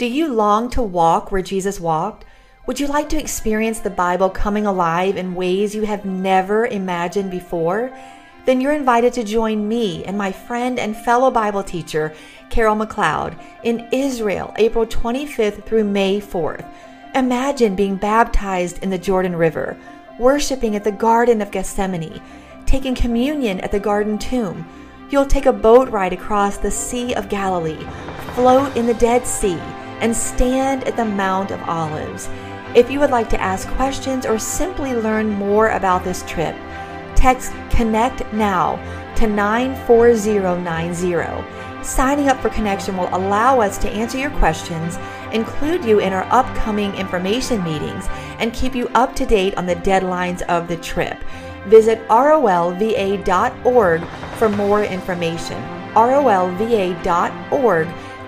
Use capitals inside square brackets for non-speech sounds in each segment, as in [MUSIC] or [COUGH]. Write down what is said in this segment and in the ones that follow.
Do you long to walk where Jesus walked? Would you like to experience the Bible coming alive in ways you have never imagined before? Then you're invited to join me and my friend and fellow Bible teacher, Carol McLeod, in Israel, April 25th through May 4th. Imagine being baptized in the Jordan River, worshiping at the Garden of Gethsemane, taking communion at the Garden Tomb. You'll take a boat ride across the Sea of Galilee, float in the Dead Sea, and stand at the Mount of Olives. If you would like to ask questions or simply learn more about this trip, text Connect Now to 94090. Signing up for Connection will allow us to answer your questions, include you in our upcoming information meetings, and keep you up to date on the deadlines of the trip. Visit rolva.org for more information. rolva.org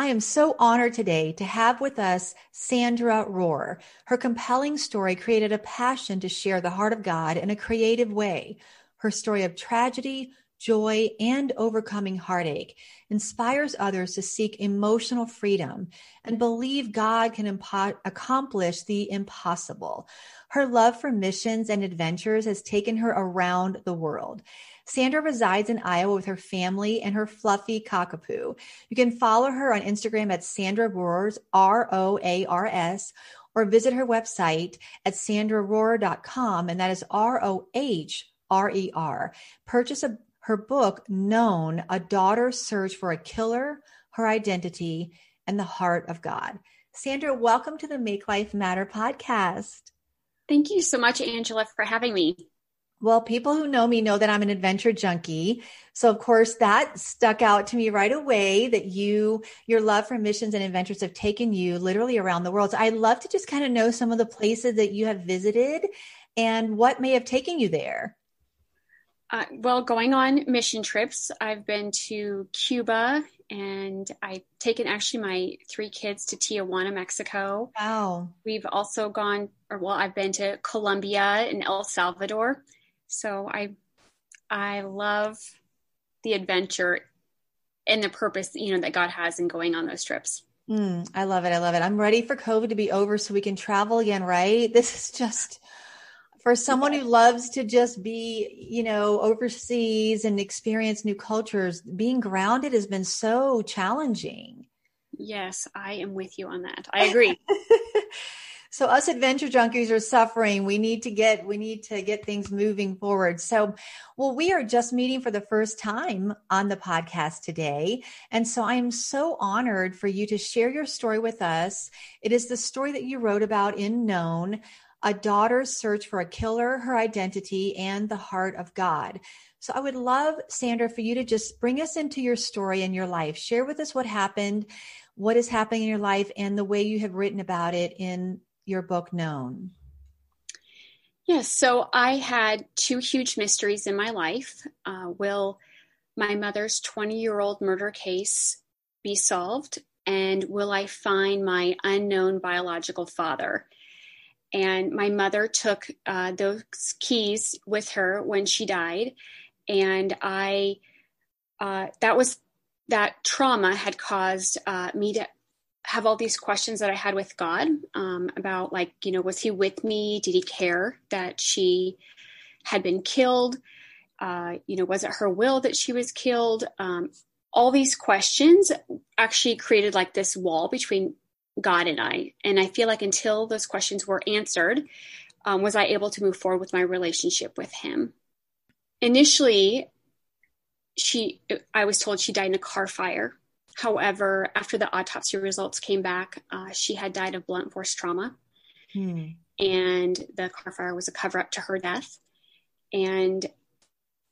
I am so honored today to have with us Sandra Rohrer. Her compelling story created a passion to share the heart of God in a creative way. Her story of tragedy, joy, and overcoming heartache inspires others to seek emotional freedom and believe God can impo- accomplish the impossible. Her love for missions and adventures has taken her around the world. Sandra resides in Iowa with her family and her fluffy cockapoo. You can follow her on Instagram at Sandra Roars, R O A R S, or visit her website at sandrarohrer.com, and that is R O H R E R. Purchase a, her book, Known A Daughter's Search for a Killer, Her Identity, and the Heart of God. Sandra, welcome to the Make Life Matter podcast. Thank you so much, Angela, for having me. Well, people who know me know that I'm an adventure junkie. So of course that stuck out to me right away that you, your love for missions and adventures have taken you literally around the world. So I'd love to just kind of know some of the places that you have visited and what may have taken you there. Uh, well, going on mission trips, I've been to Cuba and I've taken actually my three kids to Tijuana, Mexico. Wow. We've also gone, or well, I've been to Colombia and El Salvador. So I I love the adventure and the purpose, you know, that God has in going on those trips. Mm, I love it. I love it. I'm ready for COVID to be over so we can travel again, right? [LAUGHS] This is just for someone who loves to just be, you know, overseas and experience new cultures, being grounded has been so challenging. Yes, I am with you on that. I agree. [LAUGHS] so us adventure junkies are suffering. We need to get we need to get things moving forward. So well we are just meeting for the first time on the podcast today. And so i am so honored for you to share your story with us. It is the story that you wrote about in known a daughter's search for a killer her identity and the heart of god. So I would love, Sandra, for you to just bring us into your story and your life. Share with us what happened, what is happening in your life, and the way you have written about it in your book known? Yes, so I had two huge mysteries in my life. Uh, will my mother's 20 year old murder case be solved? And will I find my unknown biological father? And my mother took uh, those keys with her when she died. And I, uh, that was, that trauma had caused uh, me to have all these questions that I had with God um, about, like, you know, was He with me? Did He care that she had been killed? Uh, you know, was it her will that she was killed? Um, all these questions actually created like this wall between God and I. And I feel like until those questions were answered, um, was I able to move forward with my relationship with Him. Initially, she, I was told she died in a car fire However, after the autopsy results came back, uh, she had died of blunt force trauma. Hmm. And the car fire was a cover up to her death. And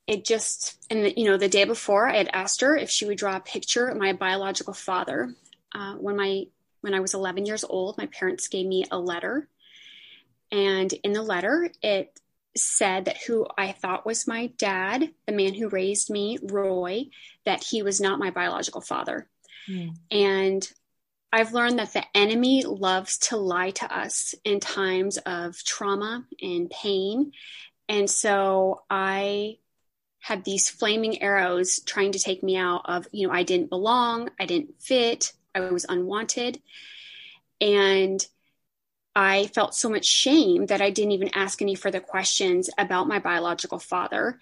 it just, and you know, the day before I had asked her if she would draw a picture of my biological father. Uh, when my when I was 11 years old, my parents gave me a letter. And in the letter, it said that who I thought was my dad, the man who raised me, Roy, that he was not my biological father. Mm. And I've learned that the enemy loves to lie to us in times of trauma and pain. And so I had these flaming arrows trying to take me out of, you know, I didn't belong, I didn't fit, I was unwanted. And I felt so much shame that I didn't even ask any further questions about my biological father.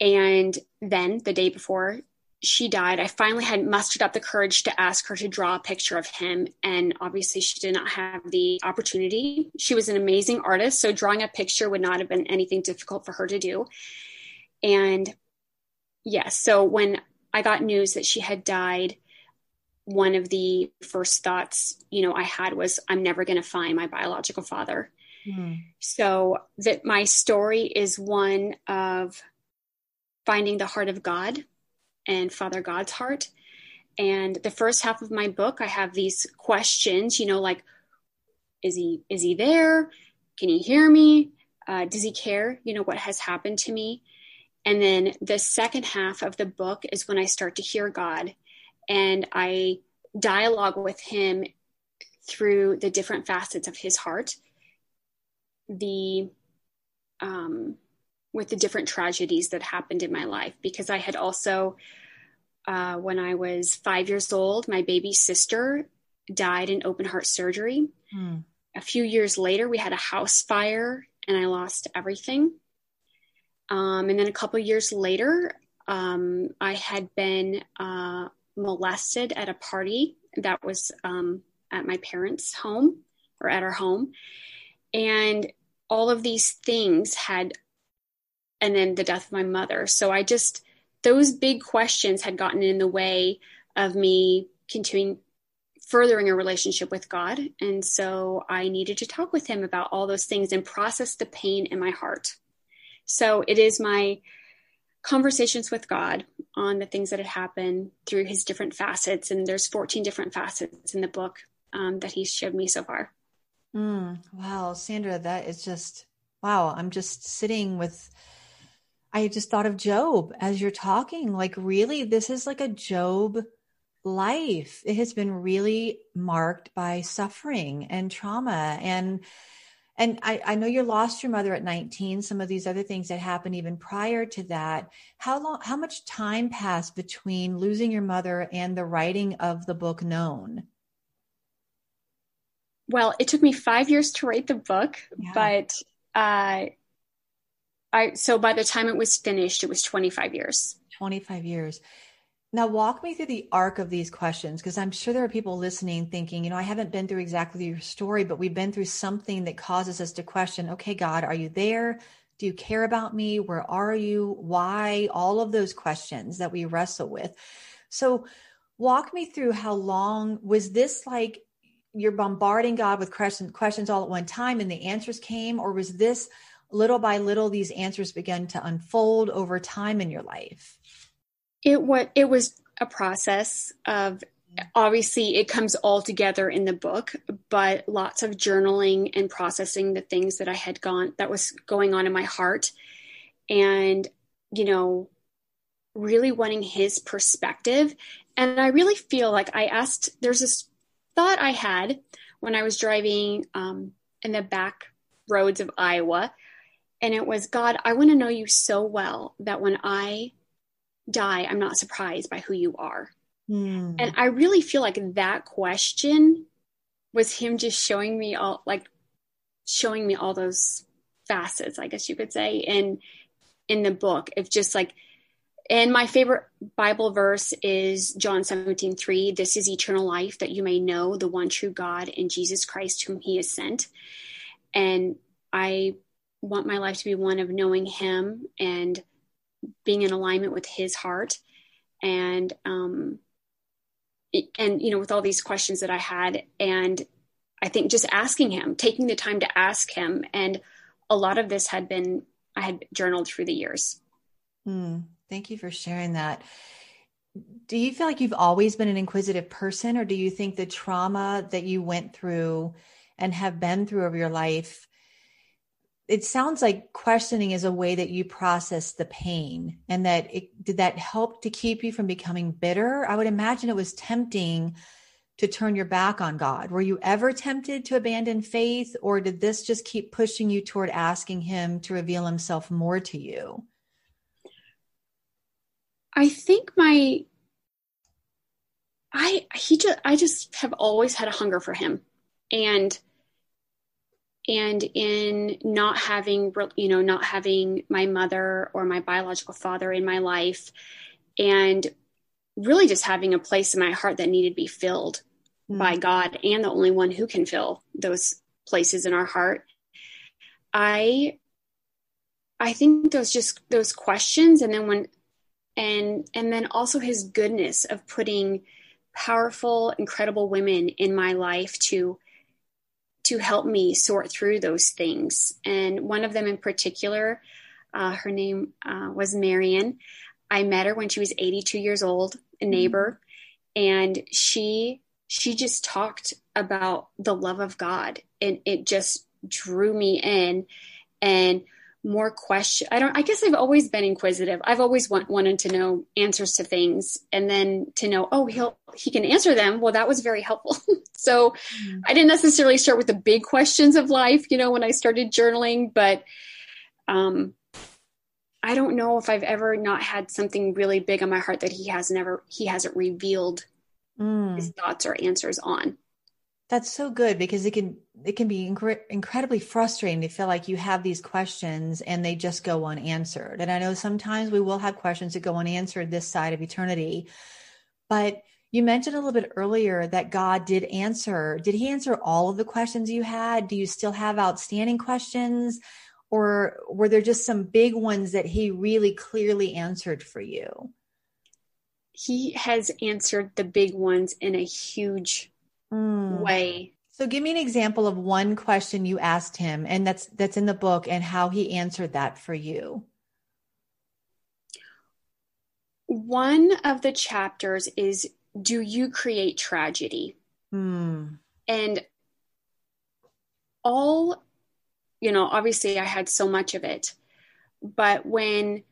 And then the day before she died, I finally had mustered up the courage to ask her to draw a picture of him. And obviously, she did not have the opportunity. She was an amazing artist, so drawing a picture would not have been anything difficult for her to do. And yes, yeah, so when I got news that she had died, one of the first thoughts, you know, I had was, I'm never going to find my biological father. Mm. So that my story is one of finding the heart of God and Father God's heart. And the first half of my book, I have these questions, you know, like, is he is he there? Can he hear me? Uh, does he care? You know what has happened to me? And then the second half of the book is when I start to hear God and I dialogue with him through the different facets of his heart, the um, with the different tragedies that happened in my life. Because I had also, uh, when I was five years old, my baby sister died in open heart surgery. Mm. A few years later, we had a house fire and I lost everything. Um, and then a couple years later, um, I had been uh, molested at a party that was um, at my parents' home or at our home. And all of these things had, and then the death of my mother. So I just, those big questions had gotten in the way of me continuing furthering a relationship with God. And so I needed to talk with him about all those things and process the pain in my heart. So it is my conversations with God on the things that had happened through his different facets. And there's 14 different facets in the book um, that he's showed me so far. Mm, wow, Sandra, that is just wow. I'm just sitting with. I just thought of Job as you're talking. Like, really, this is like a Job life. It has been really marked by suffering and trauma and and I, I, know you lost your mother at 19 some of these other things that happened even prior to that how long how much time passed between losing your mother and the writing of the book known well it took me five years to write the book yeah. but uh, i so by the time it was finished it was 25 years 25 years now, walk me through the arc of these questions because I'm sure there are people listening thinking, you know, I haven't been through exactly your story, but we've been through something that causes us to question, okay, God, are you there? Do you care about me? Where are you? Why? All of those questions that we wrestle with. So, walk me through how long was this like you're bombarding God with questions all at one time and the answers came, or was this little by little these answers began to unfold over time in your life? It what it was a process of obviously it comes all together in the book, but lots of journaling and processing the things that I had gone that was going on in my heart and you know really wanting his perspective and I really feel like I asked there's this thought I had when I was driving um, in the back roads of Iowa and it was God I want to know you so well that when I die, I'm not surprised by who you are. Mm. And I really feel like that question was him just showing me all like showing me all those facets, I guess you could say, in in the book of just like and my favorite Bible verse is John 17, 3. This is eternal life that you may know the one true God and Jesus Christ, whom he has sent. And I want my life to be one of knowing him and being in alignment with his heart. And um and you know with all these questions that i had and i think just asking him taking the time to ask him. And a lot of this had been i had journaled through the years. Mm, thank you for sharing that. Do you feel like you've always been an inquisitive person or do you think the trauma that you went through and have been through over your life it sounds like questioning is a way that you process the pain and that it did that help to keep you from becoming bitter? I would imagine it was tempting to turn your back on god. Were you ever tempted to abandon faith or did this just keep pushing you toward asking him to reveal himself more to you? I think my I he just I just have always had a hunger for him, and and in not having you know not having my mother or my biological father in my life, and really just having a place in my heart that needed to be filled mm. by God and the only one who can fill those places in our heart. I I think those just those questions and then when and and then also his goodness of putting powerful, incredible women in my life to to help me sort through those things. And one of them in particular, uh, her name uh, was Marion. I met her when she was 82 years old, a neighbor, and she she just talked about the love of God, and it just drew me in. And more question i don't i guess i've always been inquisitive i've always want, wanted to know answers to things and then to know oh he'll he can answer them well that was very helpful [LAUGHS] so mm-hmm. i didn't necessarily start with the big questions of life you know when i started journaling but um i don't know if i've ever not had something really big on my heart that he has never he hasn't revealed mm. his thoughts or answers on that's so good because it can it can be incre- incredibly frustrating to feel like you have these questions and they just go unanswered. And I know sometimes we will have questions that go unanswered this side of eternity. But you mentioned a little bit earlier that God did answer. Did he answer all of the questions you had? Do you still have outstanding questions? Or were there just some big ones that he really clearly answered for you? He has answered the big ones in a huge mm. way. So give me an example of one question you asked him and that's that's in the book and how he answered that for you. One of the chapters is do you create tragedy? Mm. And all you know, obviously I had so much of it. But when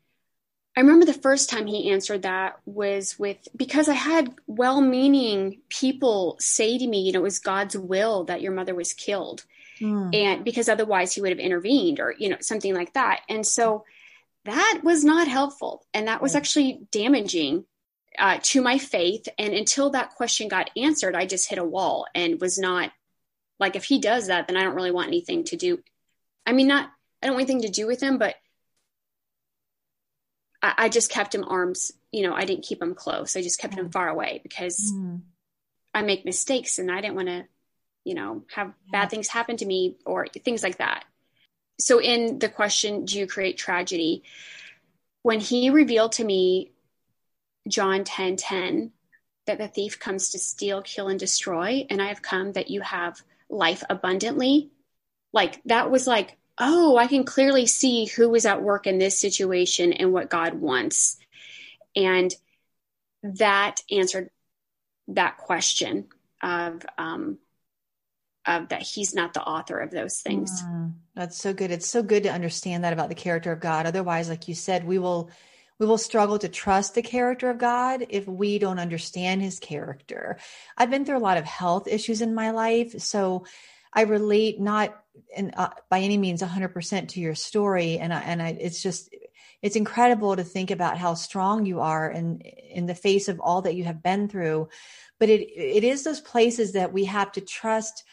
I remember the first time he answered that was with because I had well meaning people say to me, you know, it was God's will that your mother was killed. Mm. And because otherwise he would have intervened or, you know, something like that. And so that was not helpful. And that was actually damaging uh, to my faith. And until that question got answered, I just hit a wall and was not like, if he does that, then I don't really want anything to do. I mean, not, I don't want anything to do with him, but I, I, just kept him arms, you know, I didn't keep him close. I just kept him far away because mm. I make mistakes and I didn't want to, you know, have yeah. bad things happen to me or things like that. So in the question, do you create tragedy? When he revealed to me John 10 10, that the thief comes to steal, kill, and destroy, and I have come that you have life abundantly. Like that was like, oh, I can clearly see who was at work in this situation and what God wants. And that answered that question of, um, of that he's not the author of those things. Mm, that's so good. It's so good to understand that about the character of God. Otherwise, like you said, we will we will struggle to trust the character of God if we don't understand his character. I've been through a lot of health issues in my life, so I relate not in, uh, by any means 100% to your story. And I, and I, it's just it's incredible to think about how strong you are in in the face of all that you have been through. But it it is those places that we have to trust.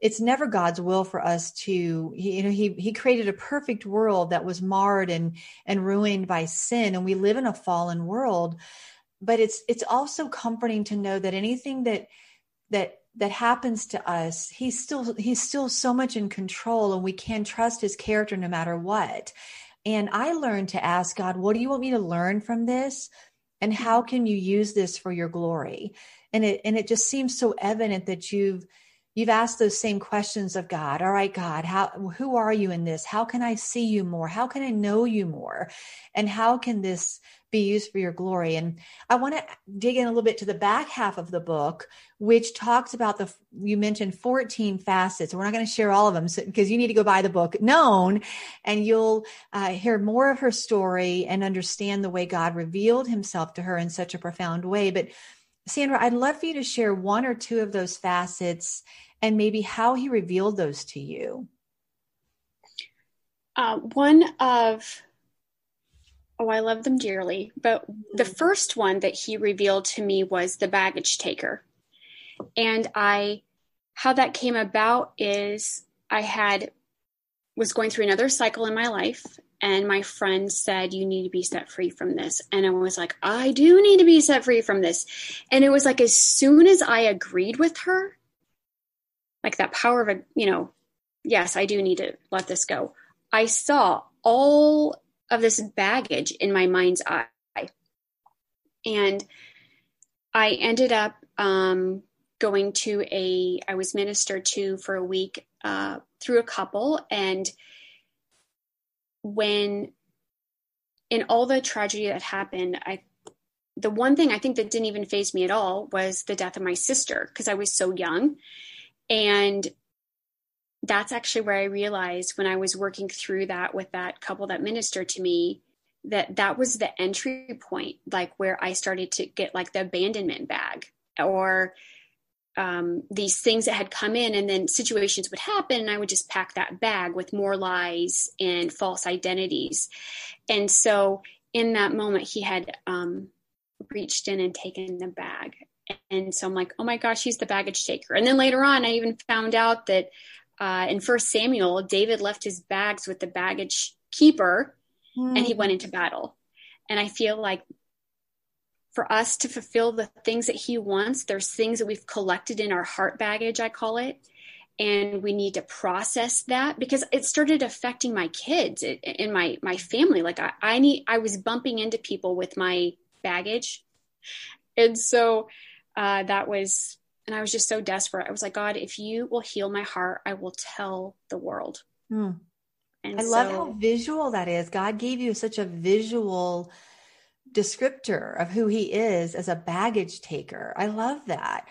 It's never God's will for us to you know he he created a perfect world that was marred and and ruined by sin. And we live in a fallen world. But it's it's also comforting to know that anything that that that happens to us he's still he's still so much in control and we can trust his character no matter what and i learned to ask god what do you want me to learn from this and how can you use this for your glory and it and it just seems so evident that you've you've asked those same questions of God. All right, God, how who are you in this? How can I see you more? How can I know you more? And how can this be used for your glory? And I want to dig in a little bit to the back half of the book, which talks about the you mentioned 14 facets. We're not going to share all of them because so, you need to go buy the book known and you'll uh, hear more of her story and understand the way God revealed himself to her in such a profound way. But Sandra, I'd love for you to share one or two of those facets and maybe how he revealed those to you. Uh, one of, oh, I love them dearly, but the mm-hmm. first one that he revealed to me was the baggage taker. And I, how that came about is I had, was going through another cycle in my life and my friend said you need to be set free from this and i was like i do need to be set free from this and it was like as soon as i agreed with her like that power of a you know yes i do need to let this go i saw all of this baggage in my mind's eye and i ended up um, going to a i was ministered to for a week uh, through a couple and when in all the tragedy that happened, I the one thing I think that didn't even phase me at all was the death of my sister because I was so young. And that's actually where I realized when I was working through that with that couple that ministered to me that that was the entry point, like where I started to get like the abandonment bag or um, these things that had come in, and then situations would happen, and I would just pack that bag with more lies and false identities. And so, in that moment, he had um, reached in and taken the bag. And so I'm like, oh my gosh, he's the baggage taker. And then later on, I even found out that uh, in First Samuel, David left his bags with the baggage keeper, mm. and he went into battle. And I feel like for us to fulfill the things that he wants there's things that we've collected in our heart baggage i call it and we need to process that because it started affecting my kids and my my family like I, I need i was bumping into people with my baggage and so uh, that was and i was just so desperate i was like god if you will heal my heart i will tell the world mm. and i so, love how visual that is god gave you such a visual descriptor of who he is as a baggage taker. I love that.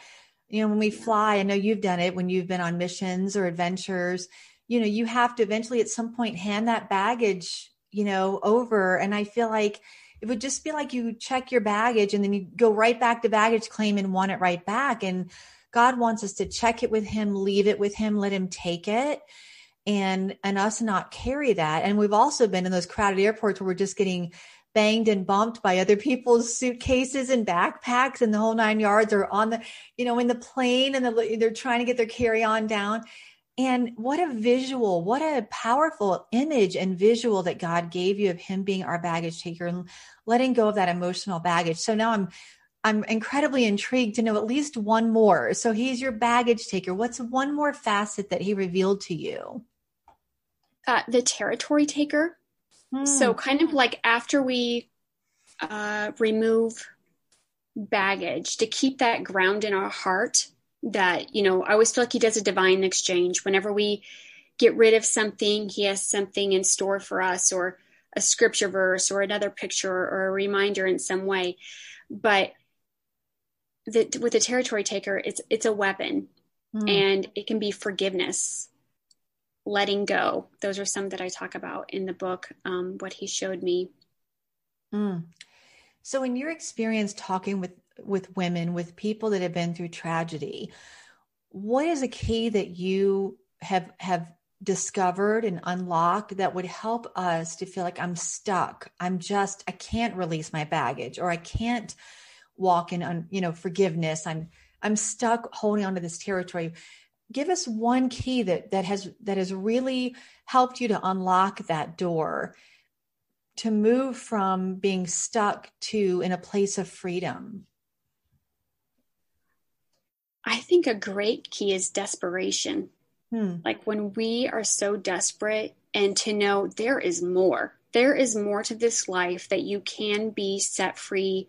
You know, when we fly, I know you've done it when you've been on missions or adventures, you know, you have to eventually at some point hand that baggage, you know, over. And I feel like it would just be like you check your baggage and then you go right back to baggage claim and want it right back. And God wants us to check it with him, leave it with him, let him take it and and us not carry that. And we've also been in those crowded airports where we're just getting banged and bumped by other people's suitcases and backpacks and the whole nine yards or on the, you know, in the plane and the, they're trying to get their carry on down. And what a visual, what a powerful image and visual that God gave you of him being our baggage taker and letting go of that emotional baggage. So now I'm I'm incredibly intrigued to know at least one more. So he's your baggage taker. What's one more facet that he revealed to you? Uh, the territory taker. So, hmm. kind of like after we uh, remove baggage to keep that ground in our heart, that, you know, I always feel like he does a divine exchange. Whenever we get rid of something, he has something in store for us, or a scripture verse, or another picture, or a reminder in some way. But the, with the territory taker, it's it's a weapon, mm. and it can be forgiveness letting go. Those are some that I talk about in the book, um, what he showed me. Mm. So, in your experience talking with with women, with people that have been through tragedy, what is a key that you have have discovered and unlocked that would help us to feel like I'm stuck? I'm just I can't release my baggage, or I can't walk in, on, you know, forgiveness. I'm I'm stuck holding on to this territory give us one key that that has that has really helped you to unlock that door to move from being stuck to in a place of freedom i think a great key is desperation hmm. like when we are so desperate and to know there is more there is more to this life that you can be set free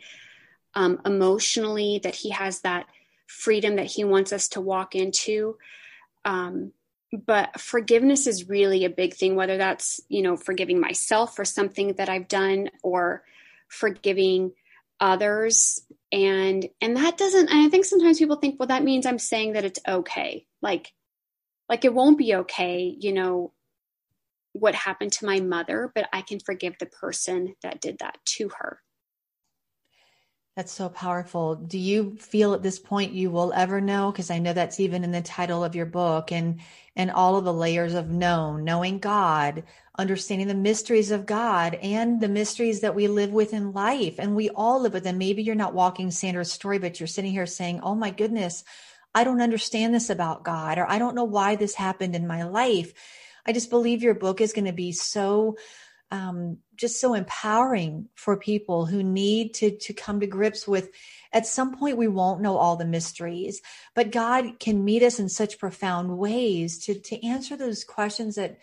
um, emotionally that he has that freedom that he wants us to walk into. Um, but forgiveness is really a big thing, whether that's, you know, forgiving myself for something that I've done or forgiving others. And, and that doesn't, and I think sometimes people think, well, that means I'm saying that it's okay. Like, like it won't be okay, you know, what happened to my mother, but I can forgive the person that did that to her. That's so powerful. Do you feel at this point you will ever know? Because I know that's even in the title of your book and and all of the layers of known, knowing God, understanding the mysteries of God and the mysteries that we live with in life. And we all live with them. Maybe you're not walking Sandra's story, but you're sitting here saying, Oh my goodness, I don't understand this about God, or I don't know why this happened in my life. I just believe your book is going to be so um, just so empowering for people who need to to come to grips with at some point we won't know all the mysteries but god can meet us in such profound ways to to answer those questions that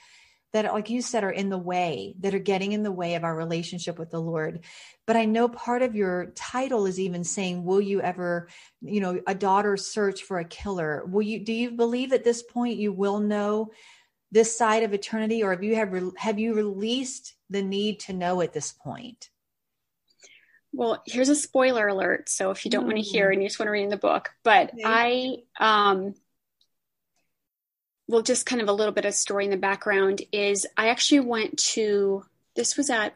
that like you said are in the way that are getting in the way of our relationship with the lord. But i know part of your title is even saying will you ever you know a daughter search for a killer? Will you do you believe at this point you will know this side of eternity or have you have have you released the need to know at this point well here's a spoiler alert so if you don't mm. want to hear and you just want to read in the book but okay. i um well just kind of a little bit of story in the background is i actually went to this was at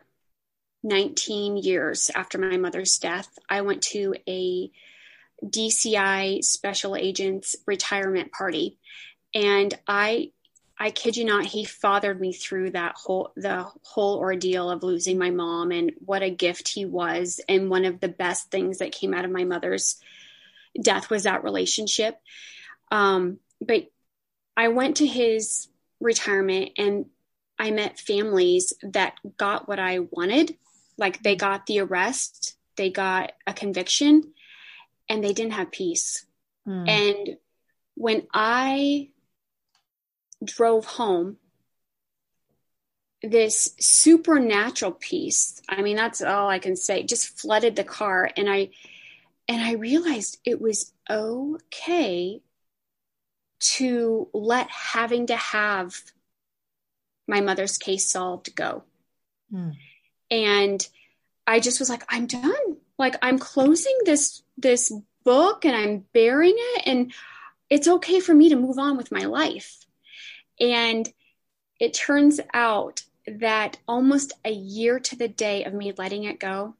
19 years after my mother's death i went to a dci special agents retirement party and i I kid you not, he fathered me through that whole the whole ordeal of losing my mom and what a gift he was. And one of the best things that came out of my mother's death was that relationship. Um, but I went to his retirement and I met families that got what I wanted. Like they got the arrest, they got a conviction, and they didn't have peace. Mm. And when I drove home, this supernatural peace, I mean, that's all I can say, just flooded the car. And I, and I realized it was okay to let having to have my mother's case solved go. Mm. And I just was like, I'm done. Like I'm closing this this book and I'm burying it and it's okay for me to move on with my life. And it turns out that almost a year to the day of me letting it go,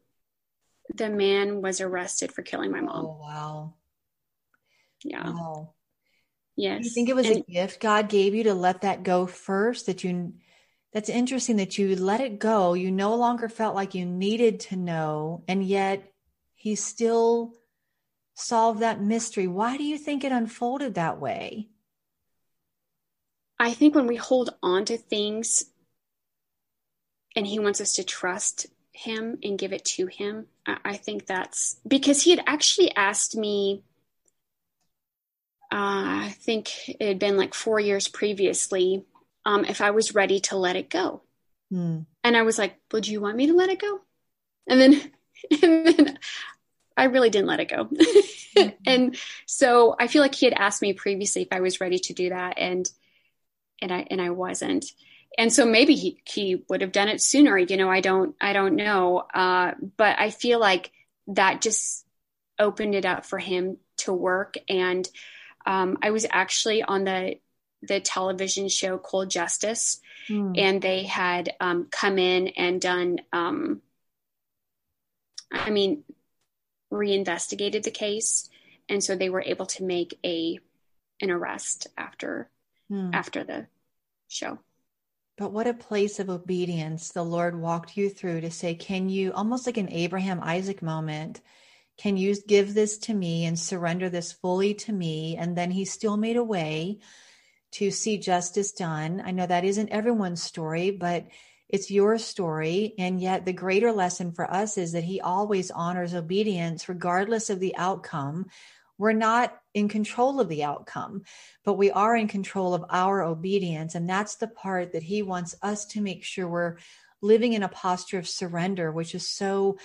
the man was arrested for killing my mom. Oh, wow. Yeah. Wow. Yes. You think it was and, a gift God gave you to let that go first? That you, that's interesting that you let it go. You no longer felt like you needed to know, and yet He still solved that mystery. Why do you think it unfolded that way? I think when we hold on to things and he wants us to trust him and give it to him, I, think that's because he had actually asked me. Uh, I think it had been like four years previously um, if I was ready to let it go. Mm. And I was like, Would you want me to let it go? And then, [LAUGHS] and then I really didn't let it go. mm-hmm. [LAUGHS] and so I feel like he had asked me previously if I was ready to do that. And and I and I wasn't. And so maybe he he would have done it sooner. You know, I don't I don't know. Uh, but I feel like that just opened it up for him to work. And um, I was actually on the the television show Cold Justice, mm. and they had um, come in and done. Um, I mean, reinvestigated the case, and so they were able to make a an arrest after mm. after the show. But what a place of obedience the Lord walked you through to say, Can you, almost like an Abraham Isaac moment, can you give this to me and surrender this fully to me? And then he still made a way to see justice done. I know that isn't everyone's story, but it's your story. And yet, the greater lesson for us is that he always honors obedience, regardless of the outcome, we're not in control of the outcome, but we are in control of our obedience. And that's the part that he wants us to make sure we're living in a posture of surrender, which is so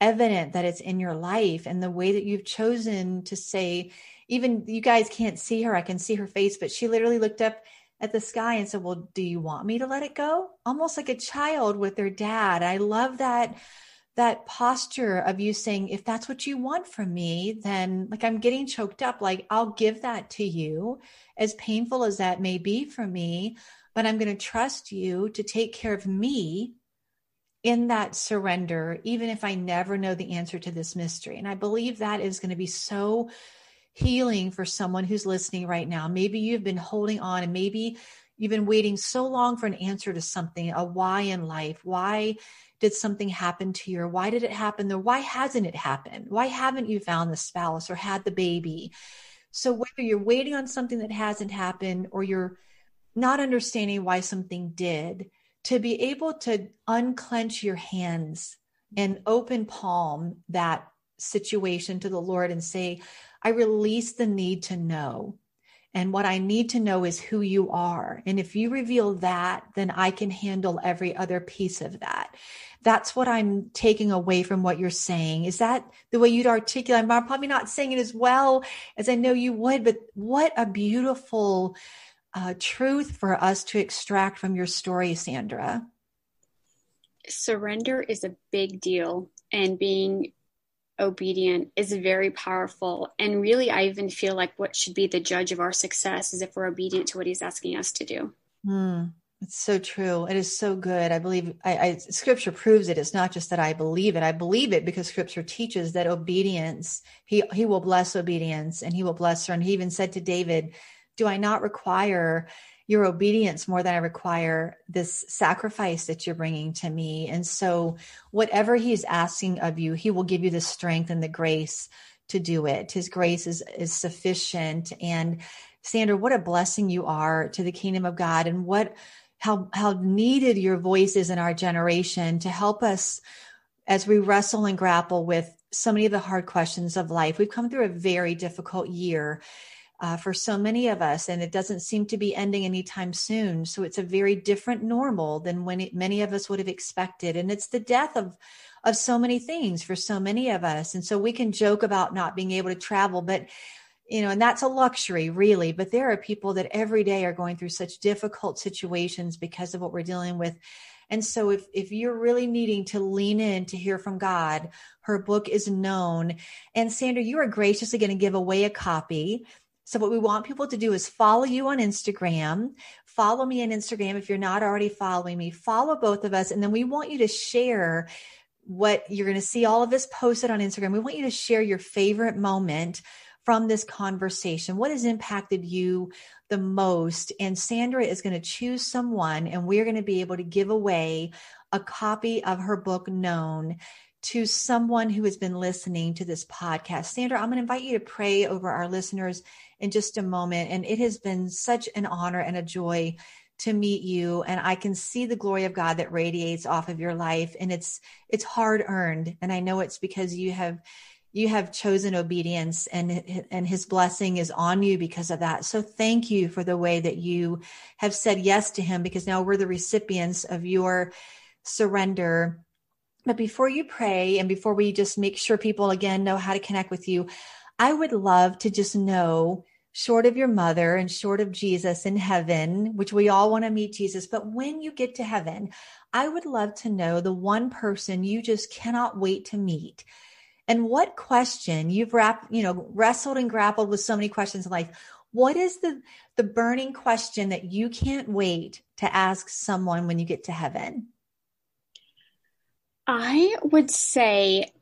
evident that it's in your life and the way that you've chosen to say, even you guys can't see her, I can see her face, but she literally looked up at the sky and said, Well, do you want me to let it go? Almost like a child with their dad. I love that that posture of you saying, if that's what you want from me, then like I'm getting choked up, like I'll give that to you, as painful as that may be for me, but I'm going to trust you to take care of me in that surrender, even if I never know the answer to this mystery. And I believe that is going to be so healing for someone who's listening right now. Maybe you've been holding on and maybe you've been waiting so long for an answer to something, a why in life. Why did something happen to you? Or why did it happen? Or why hasn't it happened? Why haven't you found the spouse or had the baby? So whether you're waiting on something that hasn't happened or you're not understanding why something did, to be able to unclench your hands and open palm that situation to the Lord and say, I release the need to know. And what I need to know is who you are. And if you reveal that, then I can handle every other piece of that. That's what I'm taking away from what you're saying. Is that the way you'd articulate? I'm probably not saying it as well as I know you would, but what a beautiful uh, truth for us to extract from your story, Sandra. Surrender is a big deal, and being obedient is very powerful. And really, I even feel like what should be the judge of our success is if we're obedient to what he's asking us to do. Mm, it's so true. It is so good. I believe I, I, scripture proves it. It's not just that I believe it. I believe it because scripture teaches that obedience, he, he will bless obedience and he will bless her. And he even said to David, do I not require your obedience more than I require this sacrifice that you're bringing to me. And so, whatever He's asking of you, He will give you the strength and the grace to do it. His grace is, is sufficient. And Sandra, what a blessing you are to the kingdom of God, and what how how needed your voice is in our generation to help us as we wrestle and grapple with so many of the hard questions of life. We've come through a very difficult year uh, for so many of us, and it doesn't seem to be ending anytime soon. So it's a very different normal than when it, many of us would have expected, and it's the death of of so many things for so many of us. And so we can joke about not being able to travel, but you know, and that's a luxury, really. But there are people that every day are going through such difficult situations because of what we're dealing with. And so if if you're really needing to lean in to hear from God, her book is known. And Sandra, you are graciously going to give away a copy. So, what we want people to do is follow you on Instagram. Follow me on Instagram if you're not already following me. Follow both of us. And then we want you to share what you're going to see all of us posted on Instagram. We want you to share your favorite moment from this conversation. What has impacted you the most? And Sandra is going to choose someone, and we're going to be able to give away a copy of her book, Known to someone who has been listening to this podcast. Sandra, I'm going to invite you to pray over our listeners in just a moment. And it has been such an honor and a joy to meet you and I can see the glory of God that radiates off of your life and it's it's hard earned and I know it's because you have you have chosen obedience and and his blessing is on you because of that. So thank you for the way that you have said yes to him because now we're the recipients of your surrender but before you pray and before we just make sure people again know how to connect with you, I would love to just know, short of your mother and short of Jesus in heaven, which we all want to meet Jesus, but when you get to heaven, I would love to know the one person you just cannot wait to meet. And what question you've wrapped, you know, wrestled and grappled with so many questions in life. What is the the burning question that you can't wait to ask someone when you get to heaven? I would say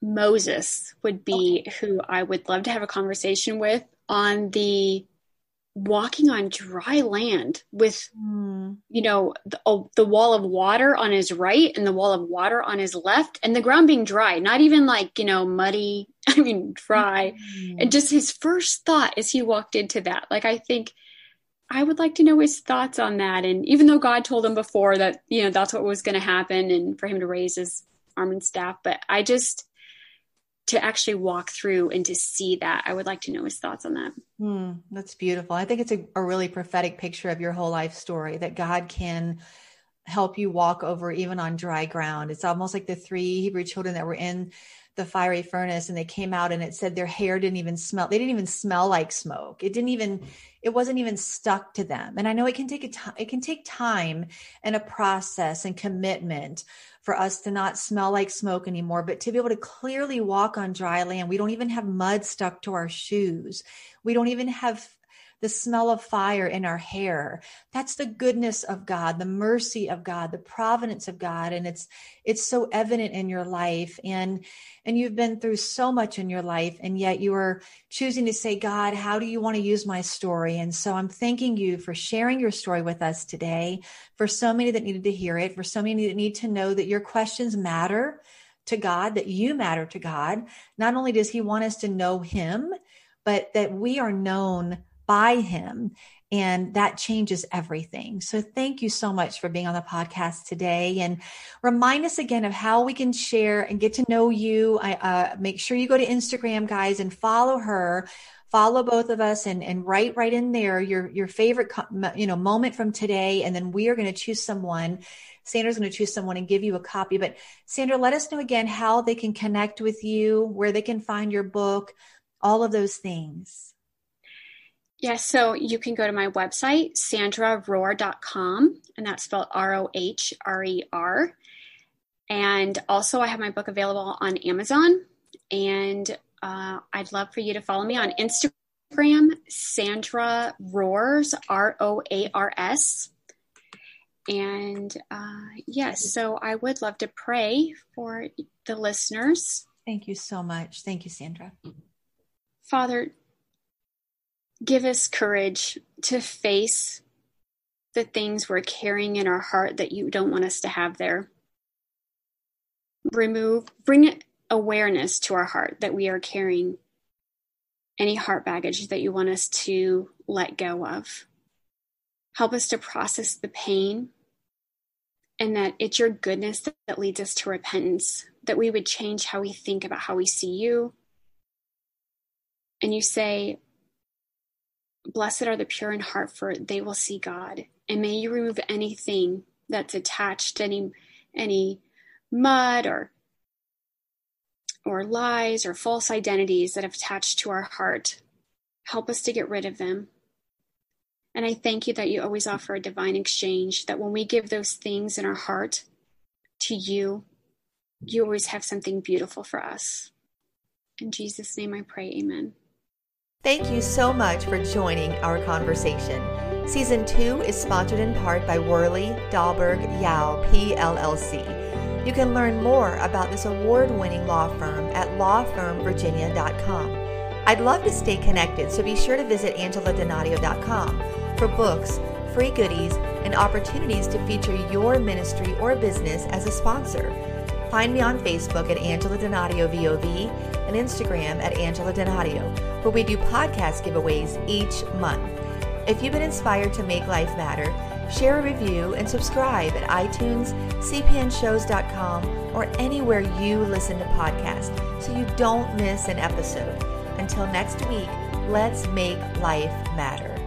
Moses would be okay. who I would love to have a conversation with on the walking on dry land with mm. you know the, oh, the, wall of water on his right and the wall of water on his left and the ground being dry not even like you know muddy [LAUGHS] i mean dry mm. and just his first thought as he walked into that like i think I would like to know his thoughts on that. And even though God told him before that, you know, that's what was going to happen and for him to raise his arm and staff, but I just, to actually walk through and to see that, I would like to know his thoughts on that. Mm, that's beautiful. I think it's a, a really prophetic picture of your whole life story that God can help you walk over even on dry ground. It's almost like the three Hebrew children that were in the fiery furnace and they came out and it said their hair didn't even smell they didn't even smell like smoke. It didn't even it wasn't even stuck to them. And i know it can take a time it can take time and a process and commitment for us to not smell like smoke anymore but to be able to clearly walk on dry land. We don't even have mud stuck to our shoes. We don't even have the smell of fire in our hair. That's the goodness of God, the mercy of God, the providence of God. And it's, it's so evident in your life. And, and you've been through so much in your life. And yet you are choosing to say, God, how do you want to use my story? And so I'm thanking you for sharing your story with us today, for so many that needed to hear it, for so many that need to know that your questions matter to God, that you matter to God. Not only does He want us to know Him, but that we are known by him. And that changes everything. So thank you so much for being on the podcast today and remind us again of how we can share and get to know you. I, uh, make sure you go to Instagram guys and follow her follow both of us and, and write right in there your, your favorite, you know, moment from today. And then we are going to choose someone. Sandra's going to choose someone and give you a copy. But Sandra, let us know again how they can connect with you, where they can find your book, all of those things. Yes, so you can go to my website, sandrarohrer.com, and that's spelled R O H R E R. And also, I have my book available on Amazon. And uh, I'd love for you to follow me on Instagram, Sandra Roars, R O A R S. And uh, yes, so I would love to pray for the listeners. Thank you so much. Thank you, Sandra. Father, give us courage to face the things we're carrying in our heart that you don't want us to have there. Remove, bring awareness to our heart that we are carrying any heart baggage that you want us to let go of. Help us to process the pain and that it's your goodness that, leads us to repentance, that we would change how we think about how we see you. And you say, Blessed are the pure in heart, for they will see God. And may you remove anything that's attached, any any mud or or lies or false identities that have attached to our heart. Help us to get rid of them. And I thank you that you always offer a divine exchange, that when we give those things in our heart to you, you always have something beautiful for us. In Jesus' name I pray, amen. Thank you so much for joining our conversation. Season 2 is sponsored in part by Worley Dahlberg Yao PLLC. You can learn more about this award winning law firm at lawfirmvirginia.com. I'd love to stay connected, so be sure to visit angeladonadio.com for books, free goodies, and opportunities to feature your ministry or business as a sponsor. Find me on Facebook at Angela Donadio VOV and Instagram at Angela Donadio, where we do podcast giveaways each month. If you've been inspired to make life matter, share a review and subscribe at iTunes, cpnshows.com, or anywhere you listen to podcasts so you don't miss an episode. Until next week, let's make life matter.